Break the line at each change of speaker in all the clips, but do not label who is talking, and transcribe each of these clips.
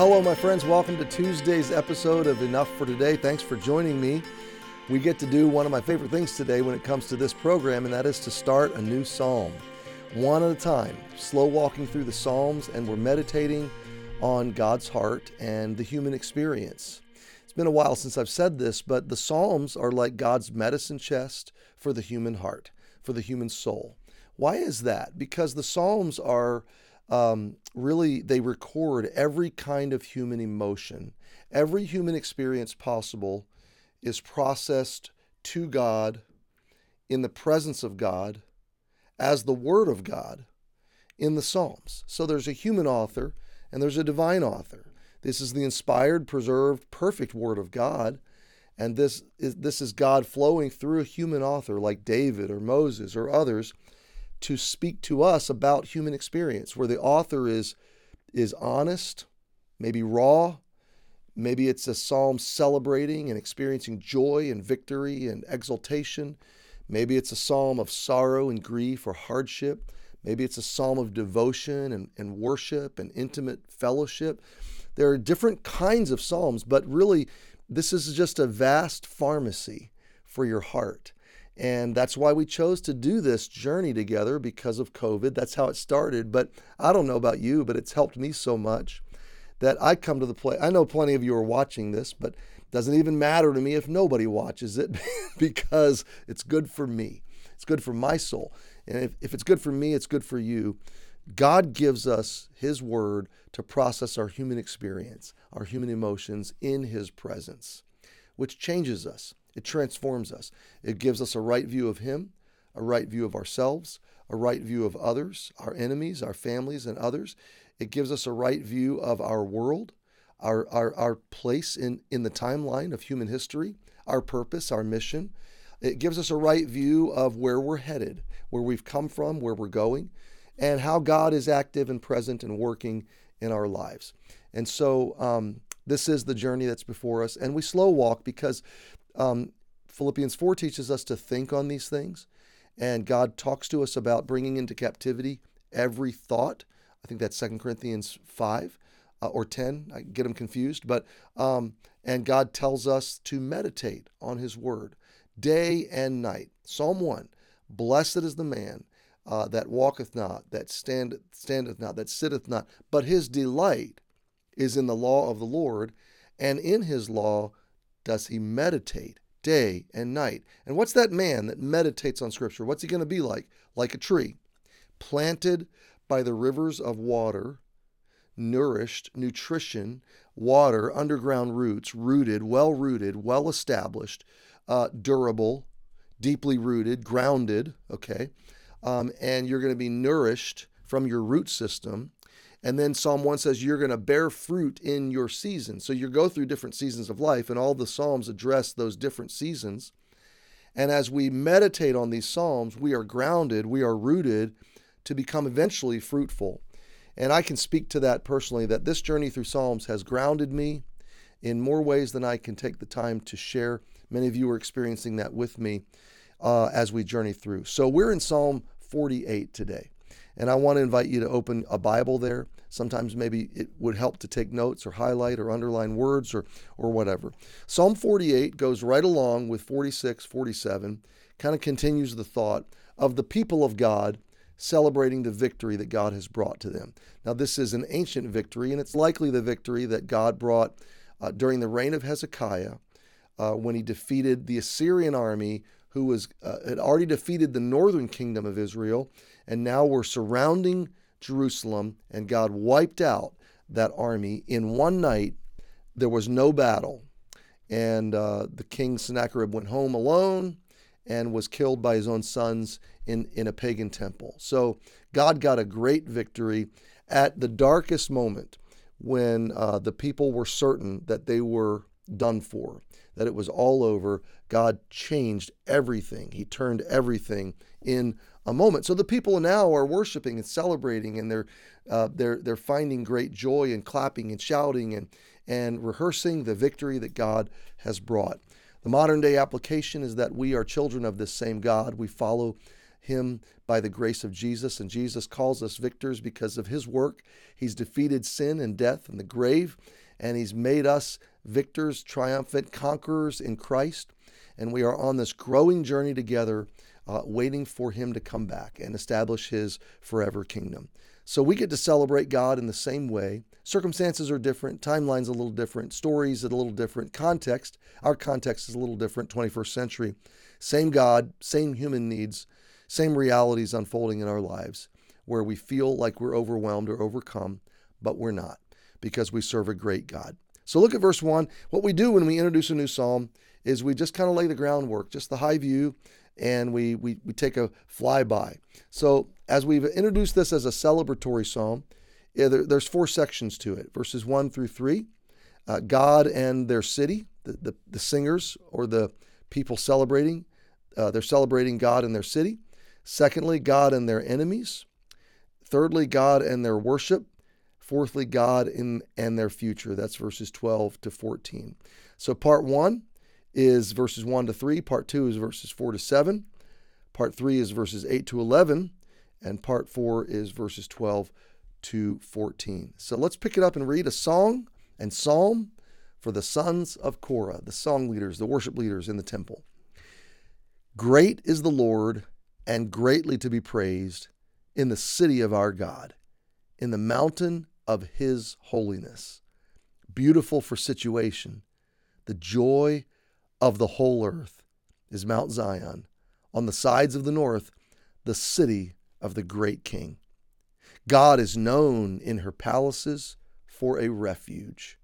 Hello, my friends. Welcome to Tuesday's episode of Enough for Today. Thanks for joining me. We get to do one of my favorite things today when it comes to this program, and that is to start a new psalm, one at a time, slow walking through the Psalms, and we're meditating on God's heart and the human experience. It's been a while since I've said this, but the Psalms are like God's medicine chest for the human heart, for the human soul. Why is that? Because the Psalms are um, really, they record every kind of human emotion. Every human experience possible is processed to God in the presence of God as the Word of God in the Psalms. So there's a human author and there's a divine author. This is the inspired, preserved, perfect Word of God. And this is, this is God flowing through a human author like David or Moses or others to speak to us about human experience, where the author is, is honest, maybe raw, maybe it's a psalm celebrating and experiencing joy and victory and exultation. Maybe it's a psalm of sorrow and grief or hardship. Maybe it's a psalm of devotion and, and worship and intimate fellowship. There are different kinds of psalms, but really, this is just a vast pharmacy for your heart. And that's why we chose to do this journey together because of COVID. That's how it started. But I don't know about you, but it's helped me so much that I come to the place. I know plenty of you are watching this, but it doesn't even matter to me if nobody watches it because it's good for me. It's good for my soul. And if, if it's good for me, it's good for you. God gives us His Word to process our human experience, our human emotions in His presence, which changes us. It transforms us. It gives us a right view of Him, a right view of ourselves, a right view of others, our enemies, our families, and others. It gives us a right view of our world, our, our, our place in, in the timeline of human history, our purpose, our mission. It gives us a right view of where we're headed, where we've come from, where we're going, and how God is active and present and working in our lives. And so, um, this is the journey that's before us. And we slow walk because um, Philippians 4 teaches us to think on these things. And God talks to us about bringing into captivity every thought. I think that's 2 Corinthians 5 uh, or 10. I get them confused. But, um, and God tells us to meditate on his word day and night. Psalm 1 Blessed is the man uh, that walketh not, that stand, standeth not, that sitteth not, but his delight is in the law of the Lord, and in his law does he meditate day and night. And what's that man that meditates on Scripture? What's he going to be like? Like a tree planted by the rivers of water, nourished, nutrition, water, underground roots, rooted, well rooted, well established, uh, durable, deeply rooted, grounded, okay? Um, and you're going to be nourished from your root system and then Psalm 1 says you're going to bear fruit in your season. So you go through different seasons of life, and all the Psalms address those different seasons. And as we meditate on these Psalms, we are grounded, we are rooted to become eventually fruitful. And I can speak to that personally that this journey through Psalms has grounded me in more ways than I can take the time to share. Many of you are experiencing that with me uh, as we journey through. So we're in Psalm 48 today. And I want to invite you to open a Bible there. Sometimes maybe it would help to take notes or highlight or underline words or, or whatever. Psalm 48 goes right along with 46, 47, kind of continues the thought of the people of God celebrating the victory that God has brought to them. Now, this is an ancient victory, and it's likely the victory that God brought uh, during the reign of Hezekiah uh, when he defeated the Assyrian army who was uh, had already defeated the northern kingdom of Israel, and now were surrounding Jerusalem, and God wiped out that army in one night. There was no battle, and uh, the king Sennacherib went home alone and was killed by his own sons in, in a pagan temple. So God got a great victory at the darkest moment when uh, the people were certain that they were done for, that it was all over. God changed everything. He turned everything in a moment. So the people now are worshiping and celebrating, and they're uh, they're they're finding great joy and clapping and shouting and and rehearsing the victory that God has brought. The modern day application is that we are children of this same God. We follow him by the grace of Jesus. And Jesus calls us victors because of his work. He's defeated sin and death and the grave, and he's made us victors, triumphant conquerors in Christ. And we are on this growing journey together, uh, waiting for him to come back and establish his forever kingdom. So we get to celebrate God in the same way. Circumstances are different, timelines a little different, stories a little different, context. Our context is a little different, 21st century. Same God, same human needs, same realities unfolding in our lives where we feel like we're overwhelmed or overcome, but we're not because we serve a great God. So look at verse 1. What we do when we introduce a new psalm is we just kind of lay the groundwork, just the high view, and we, we, we take a flyby. So as we've introduced this as a celebratory psalm, yeah, there, there's four sections to it verses 1 through 3. Uh, God and their city, the, the, the, singers or the people celebrating, uh, they're celebrating God and their city. Secondly, God and their enemies. Thirdly, God and their worship. Fourthly, God in, and their future. That's verses 12 to 14. So, part one is verses 1 to 3. Part 2 is verses 4 to 7. Part 3 is verses 8 to 11. And part 4 is verses 12 to 14. So let's pick it up and read a song and psalm for the sons of Korah, the song leaders, the worship leaders in the temple. Great is the Lord and greatly to be praised in the city of our God, in the mountain of his holiness. Beautiful for situation, the joy of the whole earth is Mount Zion, on the sides of the north, the city of the great king. God is known in her palaces for a refuge.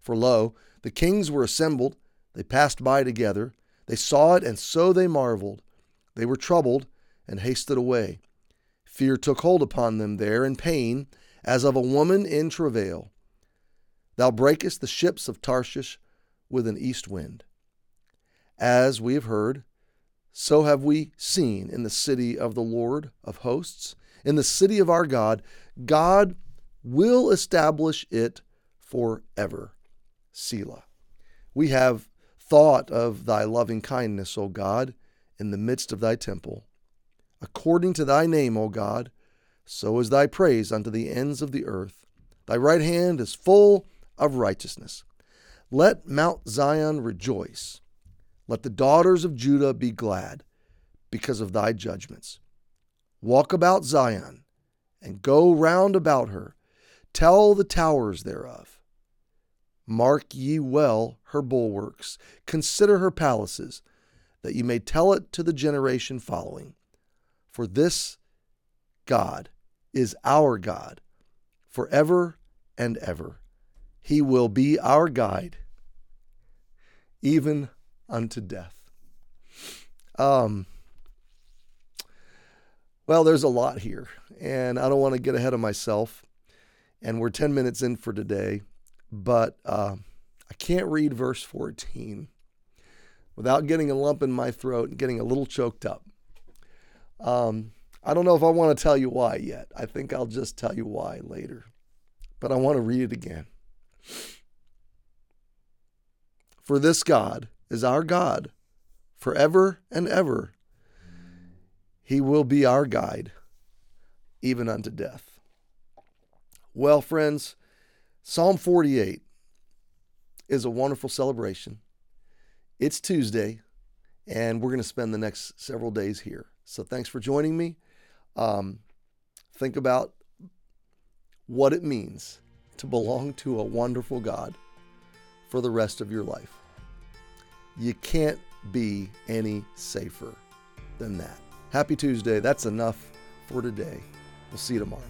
For lo, the kings were assembled, they passed by together, they saw it, and so they marveled. They were troubled and hasted away. Fear took hold upon them there, and pain, as of a woman in travail. Thou breakest the ships of Tarshish with an east wind. As we have heard, so have we seen in the city of the Lord of hosts, in the city of our God. God will establish it forever. Selah. We have thought of thy loving kindness, O God, in the midst of thy temple. According to thy name, O God, so is thy praise unto the ends of the earth. Thy right hand is full of righteousness. Let Mount Zion rejoice let the daughters of Judah be glad because of thy judgments. Walk about Zion and go round about her. Tell the towers thereof. Mark ye well her bulwarks, consider her palaces, that ye may tell it to the generation following. For this God is our God forever and ever. He will be our guide, even unto death. Um, well, there's a lot here, and I don't want to get ahead of myself. And we're 10 minutes in for today, but uh, I can't read verse 14 without getting a lump in my throat and getting a little choked up. Um, I don't know if I want to tell you why yet. I think I'll just tell you why later. But I want to read it again. For this God, is our God forever and ever. He will be our guide, even unto death. Well, friends, Psalm 48 is a wonderful celebration. It's Tuesday, and we're going to spend the next several days here. So thanks for joining me. Um, think about what it means to belong to a wonderful God for the rest of your life. You can't be any safer than that. Happy Tuesday. That's enough for today. We'll see you tomorrow.